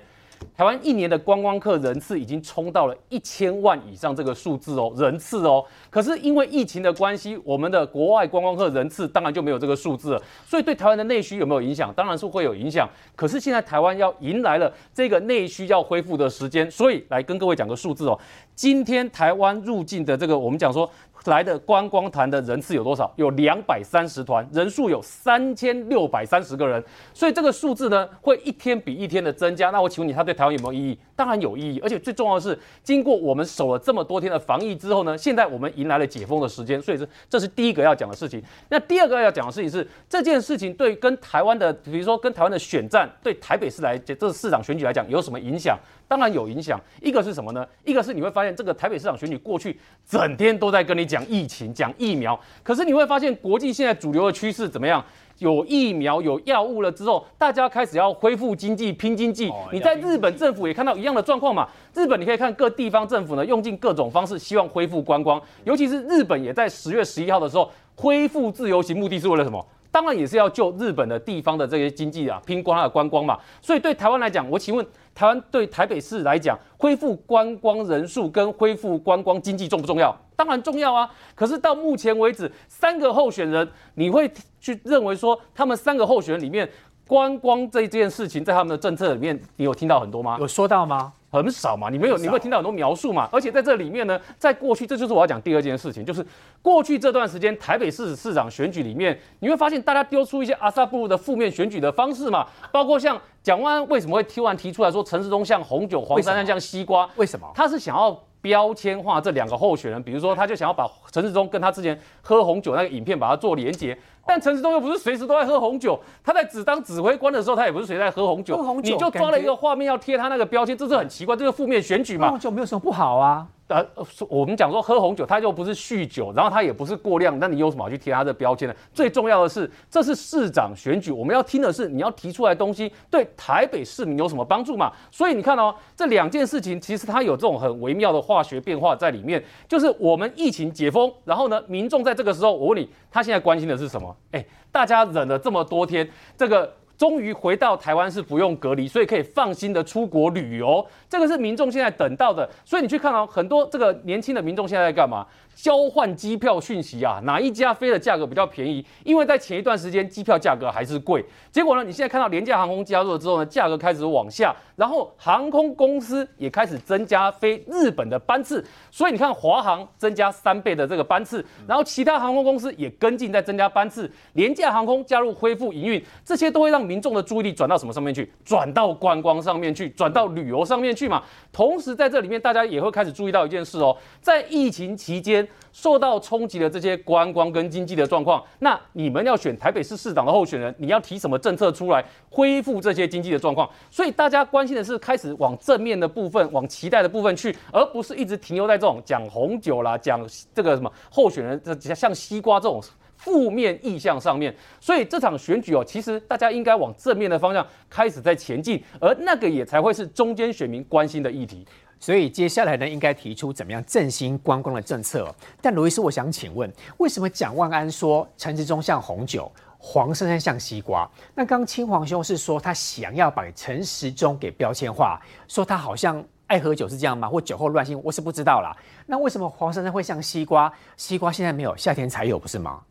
台湾一年的观光客人次已经冲到了一千万以上这个数字哦，人次哦。可是因为疫情的关系，我们的国外观光客人次当然就没有这个数字了。所以对台湾的内需有没有影响？当然是会有影响。可是现在台湾要迎来了这个内需要恢复的时间，所以来跟各位讲个数字哦。今天台湾入境的这个，我们讲说。来的观光团的人次有多少？有两百三十团，人数有三千六百三十个人，所以这个数字呢会一天比一天的增加。那我请问你，它对台湾有没有意义？当然有意义，而且最重要的是，经过我们守了这么多天的防疫之后呢，现在我们迎来了解封的时间，所以这这是第一个要讲的事情。那第二个要讲的事情是，这件事情对跟台湾的，比如说跟台湾的选战，对台北市来这市长选举来讲有什么影响？当然有影响，一个是什么呢？一个是你会发现这个台北市长选举过去整天都在跟你讲疫情、讲疫苗，可是你会发现国际现在主流的趋势怎么样？有疫苗、有药物了之后，大家开始要恢复经济、拼经济。你在日本政府也看到一样的状况嘛？日本你可以看各地方政府呢，用尽各种方式希望恢复观光，尤其是日本也在十月十一号的时候恢复自由行，目的是为了什么？当然也是要救日本的地方的这些经济啊，拼光它的观光嘛。所以对台湾来讲，我请问台湾对台北市来讲，恢复观光人数跟恢复观光经济重不重要？当然重要啊。可是到目前为止，三个候选人，你会去认为说，他们三个候选人里面，观光这件事情在他们的政策里面，你有听到很多吗？有说到吗？很少嘛，你没有，你会听到很多描述嘛。而且在这里面呢，在过去，这就是我要讲第二件事情，就是过去这段时间台北市市长选举里面，你会发现大家丢出一些阿萨布鲁的负面选举的方式嘛，包括像蒋万安为什么会突然提出来说陈世忠像红酒，黄珊珊像西瓜？为什么？他是想要标签化这两个候选人，比如说他就想要把陈世忠跟他之前喝红酒那个影片把它做连结。但陈时中又不是随时都在喝红酒，他在只当指挥官的时候，他也不是随在喝红酒。你就抓了一个画面要贴他那个标签，这是很奇怪，这是负面选举嘛？红酒没有什么不好啊。呃，我们讲说喝红酒，他又不是酗酒，然后他也不是过量，那你有什么去贴他的标签呢？最重要的是，这是市长选举，我们要听的是你要提出来东西对台北市民有什么帮助嘛？所以你看哦，这两件事情其实它有这种很微妙的化学变化在里面，就是我们疫情解封，然后呢，民众在这个时候，我问你，他现在关心的是什么？哎，大家忍了这么多天，这个。终于回到台湾是不用隔离，所以可以放心的出国旅游。这个是民众现在等到的，所以你去看哦，很多这个年轻的民众现在在干嘛？交换机票讯息啊，哪一家飞的价格比较便宜？因为在前一段时间机票价格还是贵，结果呢，你现在看到廉价航空加入了之后呢，价格开始往下，然后航空公司也开始增加飞日本的班次，所以你看华航增加三倍的这个班次，然后其他航空公司也跟进在增加班次，廉价航空加入恢复营运，这些都会让民众的注意力转到什么上面去？转到观光上面去，转到旅游上面去嘛。同时在这里面，大家也会开始注意到一件事哦，在疫情期间。受到冲击的这些观光跟经济的状况，那你们要选台北市市长的候选人，你要提什么政策出来恢复这些经济的状况？所以大家关心的是开始往正面的部分、往期待的部分去，而不是一直停留在这种讲红酒啦、讲这个什么候选人这像西瓜这种负面意向上面。所以这场选举哦，其实大家应该往正面的方向开始在前进，而那个也才会是中间选民关心的议题。所以接下来呢，应该提出怎么样振兴观光的政策。但罗医师，我想请问，为什么蒋万安说陈时中像红酒，黄珊珊像西瓜？那刚青黄兄是说他想要把陈时中给标签化，说他好像爱喝酒是这样吗？或酒后乱性？我是不知道啦。那为什么黄珊珊会像西瓜？西瓜现在没有，夏天才有，不是吗？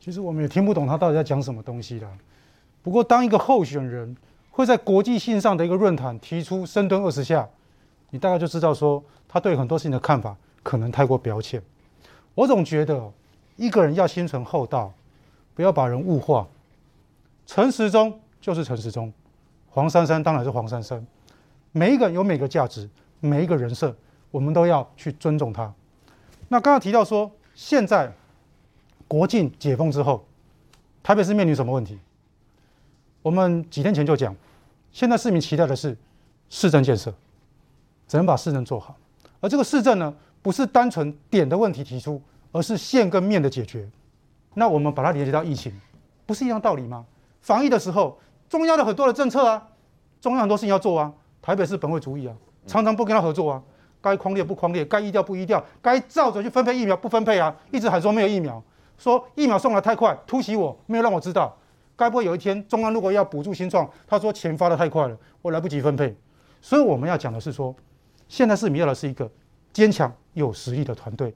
其实我们也听不懂他到底在讲什么东西的。不过，当一个候选人会在国际性上的一个论坛提出深蹲二十下，你大概就知道说他对很多事情的看法可能太过表浅。我总觉得一个人要心存厚道，不要把人物化。陈时中就是陈时中，黄珊珊当然是黄珊珊。每一个人有每个价值，每一个人设，我们都要去尊重他。那刚刚提到说，现在国境解封之后，台北市面临什么问题？我们几天前就讲，现在市民期待的是市政建设，怎么把市政做好？而这个市政呢，不是单纯点的问题提出，而是线跟面的解决。那我们把它连接到疫情，不是一样道理吗？防疫的时候，中央的很多的政策啊，中央很多事情要做啊。台北市本位主义啊，常常不跟他合作啊，该框列不框列，该医调不医调，该照着去分配疫苗不分配啊，一直喊说没有疫苗，说疫苗送来太快，突袭我，没有让我知道。该不会有一天中央如果要补助新创，他说钱发的太快了，我来不及分配。所以我们要讲的是说，现在市民要的是一个坚强有实力的团队，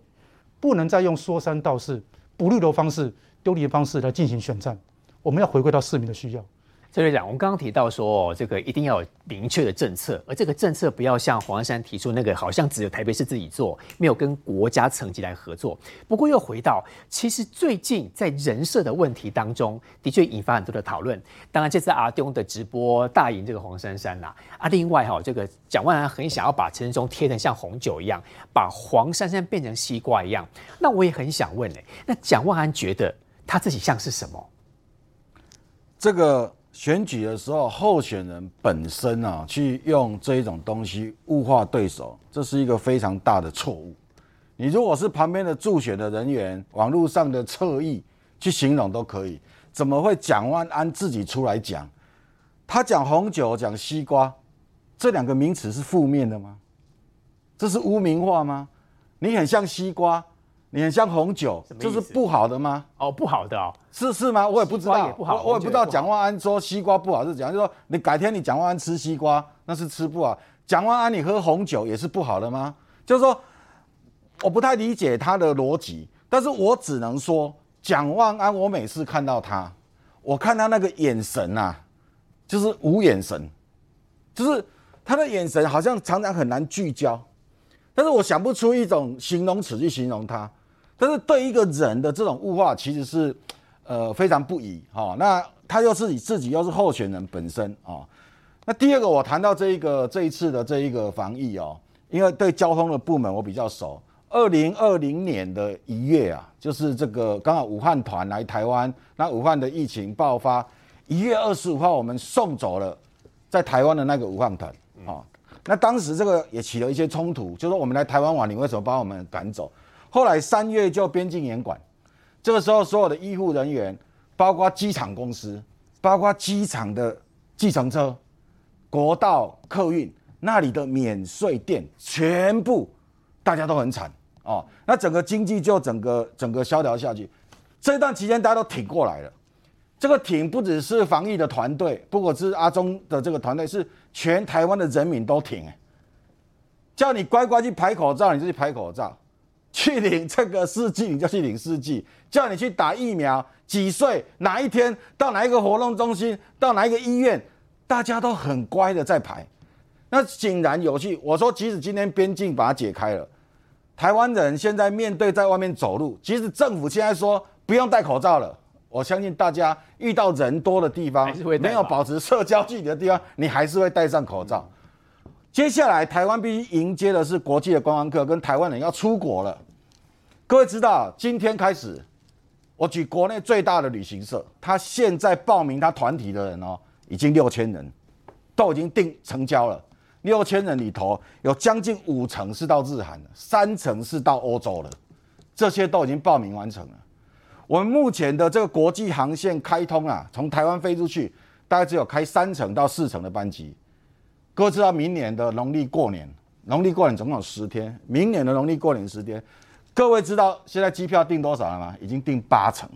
不能再用说三道四、不绿的方式、丢脸的方式来进行选战。我们要回归到市民的需要。这队长，我们刚刚提到说，这个一定要有明确的政策，而这个政策不要像黄山提出那个，好像只有台北市自己做，没有跟国家层级来合作。不过又回到，其实最近在人设的问题当中，的确引发很多的讨论。当然，这次阿东的直播大赢这个黄珊珊呐，啊，另外哈，这个蒋万安很想要把陈忠贴成像红酒一样，把黄珊珊变成西瓜一样。那我也很想问嘞，那蒋万安觉得他自己像是什么？这个。选举的时候，候选人本身啊，去用这一种东西物化对手，这是一个非常大的错误。你如果是旁边的助选的人员，网络上的侧翼去形容都可以，怎么会蒋万安自己出来讲？他讲红酒，讲西瓜，这两个名词是负面的吗？这是污名化吗？你很像西瓜。你很像红酒，这是不好的吗？哦，不好的哦，是是吗？我也不知道，我我也不知道。蒋万安说西瓜不好是怎样？就说你改天你蒋万安吃西瓜，那是吃不好。蒋万安你喝红酒也是不好的吗？就是说，我不太理解他的逻辑，但是我只能说，蒋万安，我每次看到他，我看他那个眼神呐，就是无眼神，就是他的眼神好像常常很难聚焦，但是我想不出一种形容词去形容他。但是对一个人的这种物化，其实是，呃，非常不宜哈。那他又是以自己又是候选人本身啊。那第二个，我谈到这一个这一次的这一个防疫哦，因为对交通的部门我比较熟。二零二零年的一月啊，就是这个刚好武汉团来台湾，那武汉的疫情爆发，一月二十五号我们送走了在台湾的那个武汉团啊。那当时这个也起了一些冲突，就说我们来台湾玩，你为什么把我们赶走？后来三月就边境严管，这个时候所有的医护人员，包括机场公司，包括机场的计程车、国道客运那里的免税店，全部大家都很惨哦。那整个经济就整个整个萧条下去。这段期间大家都挺过来了。这个挺不只是防疫的团队，不过是阿中的这个团队，是全台湾的人民都挺。叫你乖乖去排口罩，你就去排口罩。去领这个试剂，你就去领试剂；叫你去打疫苗，几岁哪一天到哪一个活动中心，到哪一个医院，大家都很乖的在排。那井然有序。我说，即使今天边境把它解开了，台湾人现在面对在外面走路，即使政府现在说不用戴口罩了，我相信大家遇到人多的地方，没有保持社交距离的地方，你还是会戴上口罩。接下来，台湾必须迎接的是国际的观光客跟台湾人要出国了。各位知道，今天开始，我举国内最大的旅行社，他现在报名他团体的人哦，已经六千人，都已经订成交了。六千人里头，有将近五成是到日韩的，三成是到欧洲了，这些都已经报名完成了。我们目前的这个国际航线开通啊，从台湾飞出去，大概只有开三成到四成的班机。各位知道，明年的农历过年，农历过年总共有十天。明年的农历过年十天，各位知道现在机票订多少了吗？已经订八成，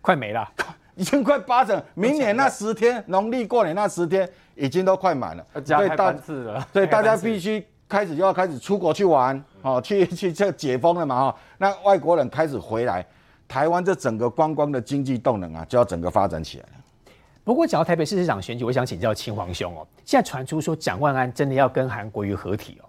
快没了，已经快八成。明年那十天，农历过年那十天，已经都快满了。加班次了，所以大家必须开始就要开始出国去玩，哦，去去这解封了嘛，哈。那外国人开始回来，台湾这整个观光的经济动能啊，就要整个发展起来了。不过讲到台北市市长选举，我想请教青皇兄哦，现在传出说蒋万安真的要跟韩国瑜合体哦。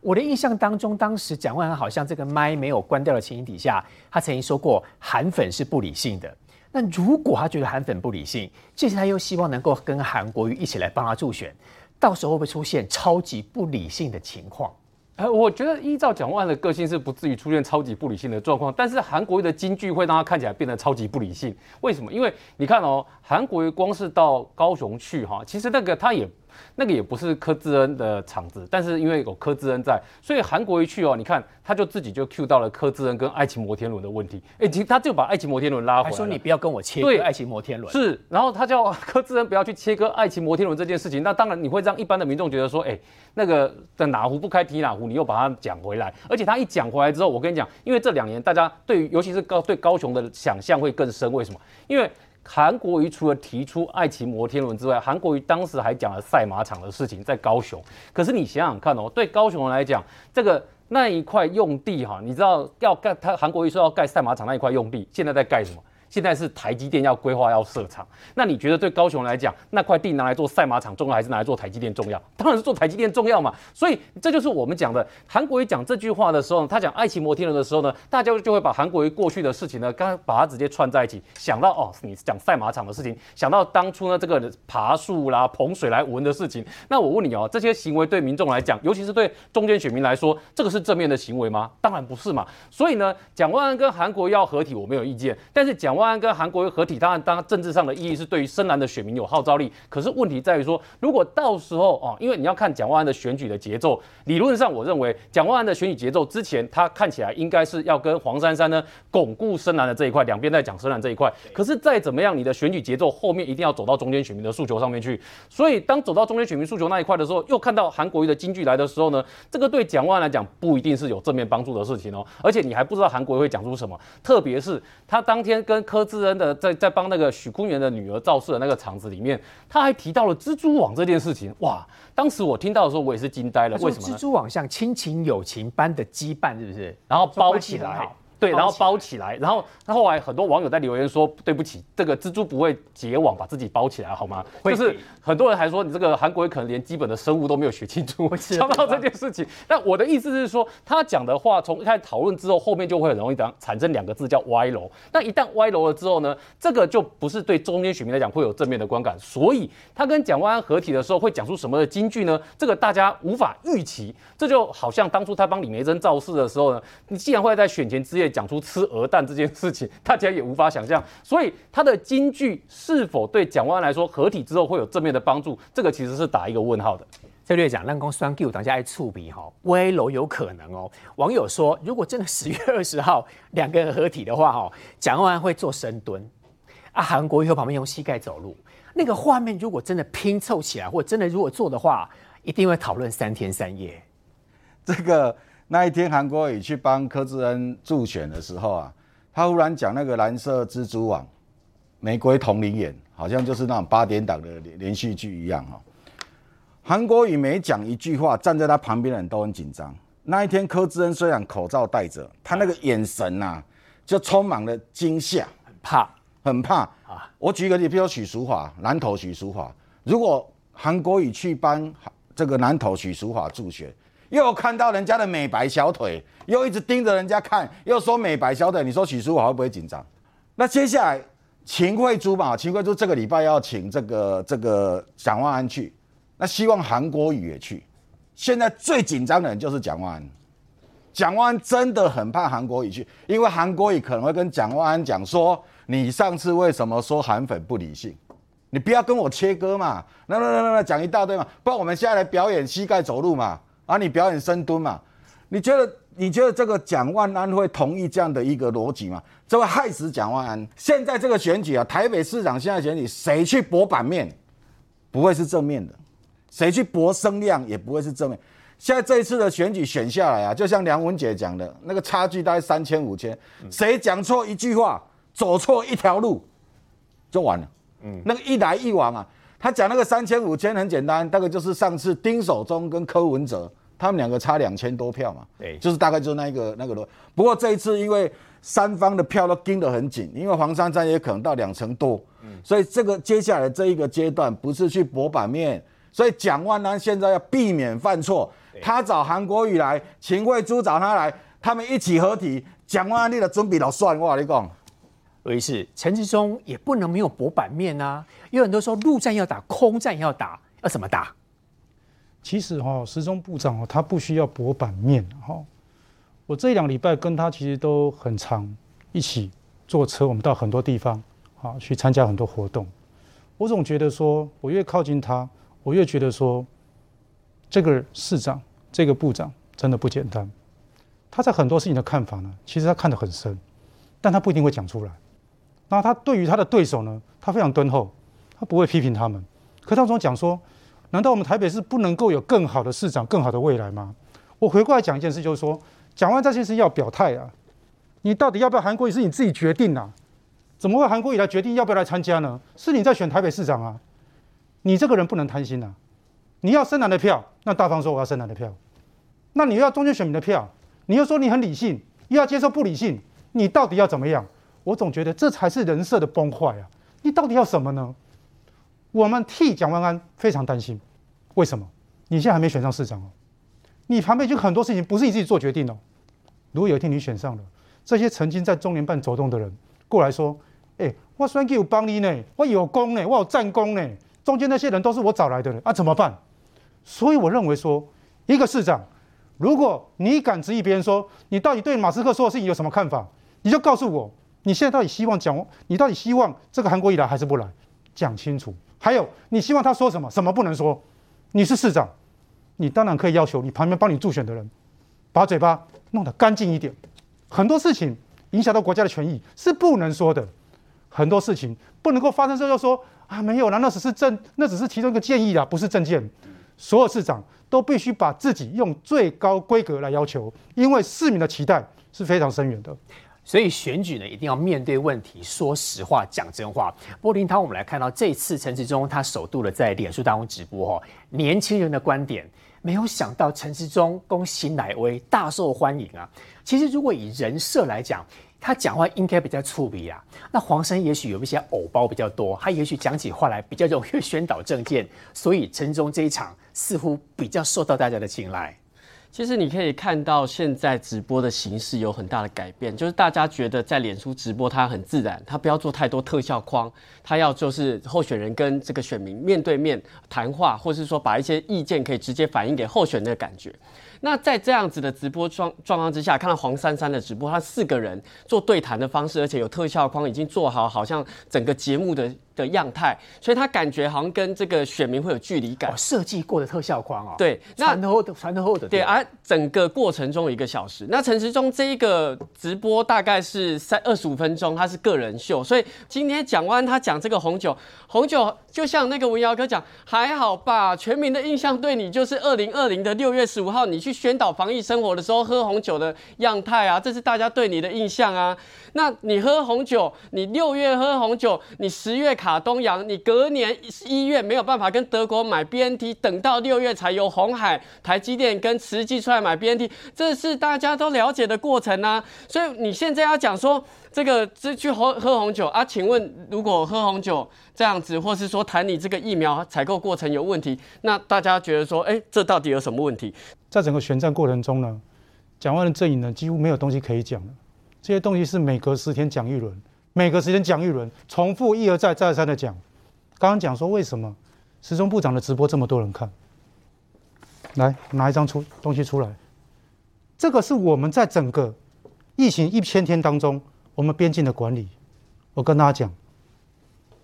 我的印象当中，当时蒋万安好像这个麦没有关掉的情形底下，他曾经说过韩粉是不理性的。那如果他觉得韩粉不理性，这次他又希望能够跟韩国瑜一起来帮他助选，到时候会不会出现超级不理性的情况？呃，我觉得依照蒋万的个性是不至于出现超级不理性的状况，但是韩国瑜的金句会让他看起来变得超级不理性。为什么？因为你看哦，韩国瑜光是到高雄去哈，其实那个他也。那个也不是柯志恩的场子，但是因为有柯志恩在，所以韩国一去哦，你看他就自己就 Q 到了柯志恩跟爱情摩天轮的问题，哎，其实他就把爱情摩天轮拉回来，说你不要跟我切割爱情摩天轮，是，然后他叫柯志恩不要去切割爱情摩天轮这件事情，那当然你会让一般的民众觉得说，哎，那个的哪壶不开提哪壶，你又把它讲回来，而且他一讲回来之后，我跟你讲，因为这两年大家对于尤其是高对高雄的想象会更深，为什么？因为韩国瑜除了提出爱情摩天轮之外，韩国瑜当时还讲了赛马场的事情，在高雄。可是你想想看哦，对高雄人来讲，这个那一块用地哈，你知道要盖他韩国瑜说要盖赛马场那一块用地，现在在盖什么？现在是台积电要规划要设厂，那你觉得对高雄来讲，那块地拿来做赛马场重要，还是拿来做台积电重要？当然是做台积电重要嘛。所以这就是我们讲的，韩国瑜讲这句话的时候，他讲爱情摩天轮的时候呢，大家就会把韩国瑜过去的事情呢，刚把它直接串在一起，想到哦，你讲赛马场的事情，想到当初呢这个爬树啦、捧水来闻的事情。那我问你哦，这些行为对民众来讲，尤其是对中间选民来说，这个是正面的行为吗？当然不是嘛。所以呢，蒋万安跟韩国瑜要合体，我没有意见，但是蒋。万安跟韩国瑜合体，当然，当政治上的意义是对于深蓝的选民有号召力。可是问题在于说，如果到时候哦，因为你要看蒋万安的选举的节奏，理论上我认为蒋万安的选举节奏之前，他看起来应该是要跟黄珊珊呢巩固深蓝的这一块，两边在讲深蓝这一块。可是再怎么样，你的选举节奏后面一定要走到中间选民的诉求上面去。所以当走到中间选民诉求那一块的时候，又看到韩国瑜的金句来的时候呢，这个对蒋万安来讲不一定是有正面帮助的事情哦。而且你还不知道韩国瑜会讲出什么，特别是他当天跟。柯志恩的在在帮那个许坤元的女儿造势的那个场子里面，他还提到了蜘蛛网这件事情。哇，当时我听到的时候，我也是惊呆了。为什么？蜘蛛网像亲情友情般的羁绊，是不是？然后包起来。对，然后包起来，然后那后来很多网友在留言说：“对不起，这个蜘蛛不会结网，把自己包起来好吗？”就是很多人还说你这个韩国可能连基本的生物都没有学清楚，想到这件事情。但我的意思是说，他讲的话从一开始讨论之后，后面就会很容易讲产生两个字叫歪楼。那一旦歪楼了之后呢，这个就不是对中间选民来讲会有正面的观感。所以他跟蒋万安合体的时候会讲出什么的金句呢？这个大家无法预期。这就好像当初他帮李梅珍造势的时候呢，你既然会在选前之夜。讲出吃鹅蛋这件事情，大家也无法想象。所以他的金句是否对蒋万安来说合体之后会有正面的帮助，这个其实是打一个问号的。策略讲，让公双 Q 大家爱触笔哈，危楼有可能哦。网友说，如果真的十月二十号 两个人合体的话哈，蒋万安会做深蹲啊，韩国瑜旁边用膝盖走路，那个画面如果真的拼凑起来，或真的如果做的话，一定会讨论三天三夜。这个。那一天，韩国瑜去帮柯志恩助选的时候啊，他忽然讲那个蓝色蜘蛛网、玫瑰同林眼，好像就是那种八点档的连续剧一样哈。韩国瑜每讲一句话，站在他旁边的人都很紧张。那一天，柯志恩虽然口罩戴着，他那个眼神呐，就充满了惊吓，很怕，很怕啊。我举个例，比如许淑华，南投许淑华，如果韩国瑜去帮这个南投许淑华助选。又看到人家的美白小腿，又一直盯着人家看，又说美白小腿。你说许淑华会不会紧张？那接下来秦惠珠嘛，秦惠珠这个礼拜要请这个这个蒋万安去，那希望韩国瑜也去。现在最紧张的人就是蒋万安，蒋万安真的很怕韩国瑜去，因为韩国瑜可能会跟蒋万安讲说：“你上次为什么说韩粉不理性？你不要跟我切割嘛，那那那那讲一大堆嘛，不然我们现在来表演膝盖走路嘛。”啊，你表演深蹲嘛？你觉得你觉得这个蒋万安会同意这样的一个逻辑吗？这会害死蒋万安。现在这个选举啊，台北市长现在选举，谁去博版面，不会是正面的；谁去博声量，也不会是正面。现在这一次的选举选下来啊，就像梁文杰讲的那个差距大概三千五千，谁讲错一句话，走错一条路，就完了。嗯，那个一来一往啊，他讲那个三千五千很简单，大概就是上次丁守中跟柯文哲。他们两个差两千多票嘛，对，就是大概就是那个那个罗。不过这一次因为三方的票都盯得很紧，因为黄珊珊也可能到两成多，嗯，所以这个接下来这一个阶段不是去博版面，所以蒋万安现在要避免犯错，他找韩国瑜来，秦惠珠找他来，他们一起合体，蒋万安你的准备老算，我跟你讲。所以是陈志忠也不能没有博版面啊，有很多说陆战要打，空战要打，要怎么打？其实哈，时钟部长哦，他不需要博版面哈。我这两礼拜跟他其实都很长，一起坐车，我们到很多地方啊去参加很多活动。我总觉得说，我越靠近他，我越觉得说，这个市长、这个部长真的不简单。他在很多事情的看法呢，其实他看得很深，但他不一定会讲出来。那他对于他的对手呢，他非常敦厚，他不会批评他们。可他总讲说，难道我们台北市不能够有更好的市长、更好的未来吗？我回过来讲一件事，就是说。讲完这件事要表态啊！你到底要不要韩国瑜是你自己决定啊？怎么会韩国瑜来决定要不要来参加呢？是你在选台北市长啊！你这个人不能贪心呐！你要深蓝的票，那大方说我要深蓝的票。那你要中间选民的票，你又说你很理性，又要接受不理性，你到底要怎么样？我总觉得这才是人设的崩坏啊！你到底要什么呢？我们替蒋万安非常担心，为什么？你现在还没选上市长哦，你旁边就很多事情不是你自己做决定哦。如果有一天你选上了，这些曾经在中联办走动的人过来说：“哎，我虽然有帮你呢，我有功呢，我有战功呢，中间那些人都是我找来的人啊，怎么办？”所以我认为说，一个市长，如果你敢质疑别人说你到底对马斯克说的事情有什么看法，你就告诉我，你现在到底希望讲，你到底希望这个韩国一来还是不来？讲清楚。还有，你希望他说什么，什么不能说？你是市长，你当然可以要求你旁边帮你助选的人把嘴巴。弄得干净一点，很多事情影响到国家的权益是不能说的，很多事情不能够发生之后就说啊没有了，那只是政，那只是其中一个建议啦，不是政见。所有市长都必须把自己用最高规格来要求，因为市民的期待是非常深远的。所以选举呢，一定要面对问题，说实话，讲真话。波林涛，我们来看到这次陈时中他首度的在脸书当中直播哦，年轻人的观点。没有想到陈时中攻新来威大受欢迎啊！其实如果以人设来讲，他讲话应该比较粗鄙啊。那黄生也许有一些偶包比较多，他也许讲起话来比较容易 宣导政见，所以陈中这一场似乎比较受到大家的青睐。其实你可以看到，现在直播的形式有很大的改变，就是大家觉得在脸书直播它很自然，它不要做太多特效框，它要就是候选人跟这个选民面对面谈话，或是说把一些意见可以直接反映给候选的感觉。那在这样子的直播状状况之下，看到黄珊珊的直播，他四个人做对谈的方式，而且有特效框已经做好，好像整个节目的。的样态，所以他感觉好像跟这个选民会有距离感。设计过的特效框哦，对，传后的传后的，对。而整个过程中一个小时，那陈时中这一个直播大概是三二十五分钟，他是个人秀，所以今天讲完他讲这个红酒，红酒就像那个文瑶哥讲，还好吧，全民的印象对你就是二零二零的六月十五号你去宣导防疫生活的时候喝红酒的样态啊，这是大家对你的印象啊。那你喝红酒，你六月喝红酒，你十月卡。卡东洋，你隔年一月没有办法跟德国买 BNT，等到六月才由红海、台积电跟慈济出来买 BNT，这是大家都了解的过程啊。所以你现在要讲说这个这去喝喝红酒啊？请问如果喝红酒这样子，或是说谈你这个疫苗采购过程有问题，那大家觉得说，哎，这到底有什么问题？在整个选战过程中呢，讲完了阵营呢，几乎没有东西可以讲了。这些东西是每隔十天讲一轮。每个时间讲一轮，重复一而再、再而三的讲。刚刚讲说为什么时钟部长的直播这么多人看？来拿一张出东西出来，这个是我们在整个疫情一千天当中，我们边境的管理。我跟大家讲，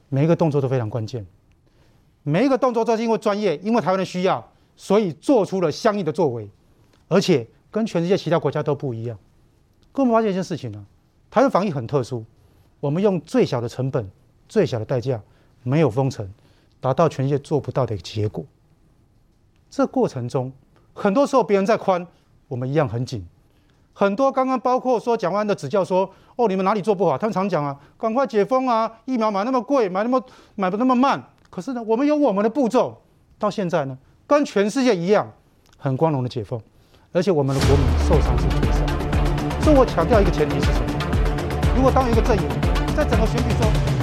每一个动作都非常关键，每一个动作都是因为专业，因为台湾的需要，所以做出了相应的作为，而且跟全世界其他国家都不一样。我们发现一件事情呢，台湾防疫很特殊。我们用最小的成本、最小的代价，没有封城，达到全世界做不到的结果。这过程中，很多时候别人在宽，我们一样很紧。很多刚刚包括说蒋万的指教说：“哦，你们哪里做不好？”他们常讲啊，赶快解封啊，疫苗买那么贵，买那么买不那么慢。可是呢，我们有我们的步骤，到现在呢，跟全世界一样，很光荣的解封，而且我们的国民受伤是最少。所以我强调一个前提是什么？如果当一个阵营。在整个选举中。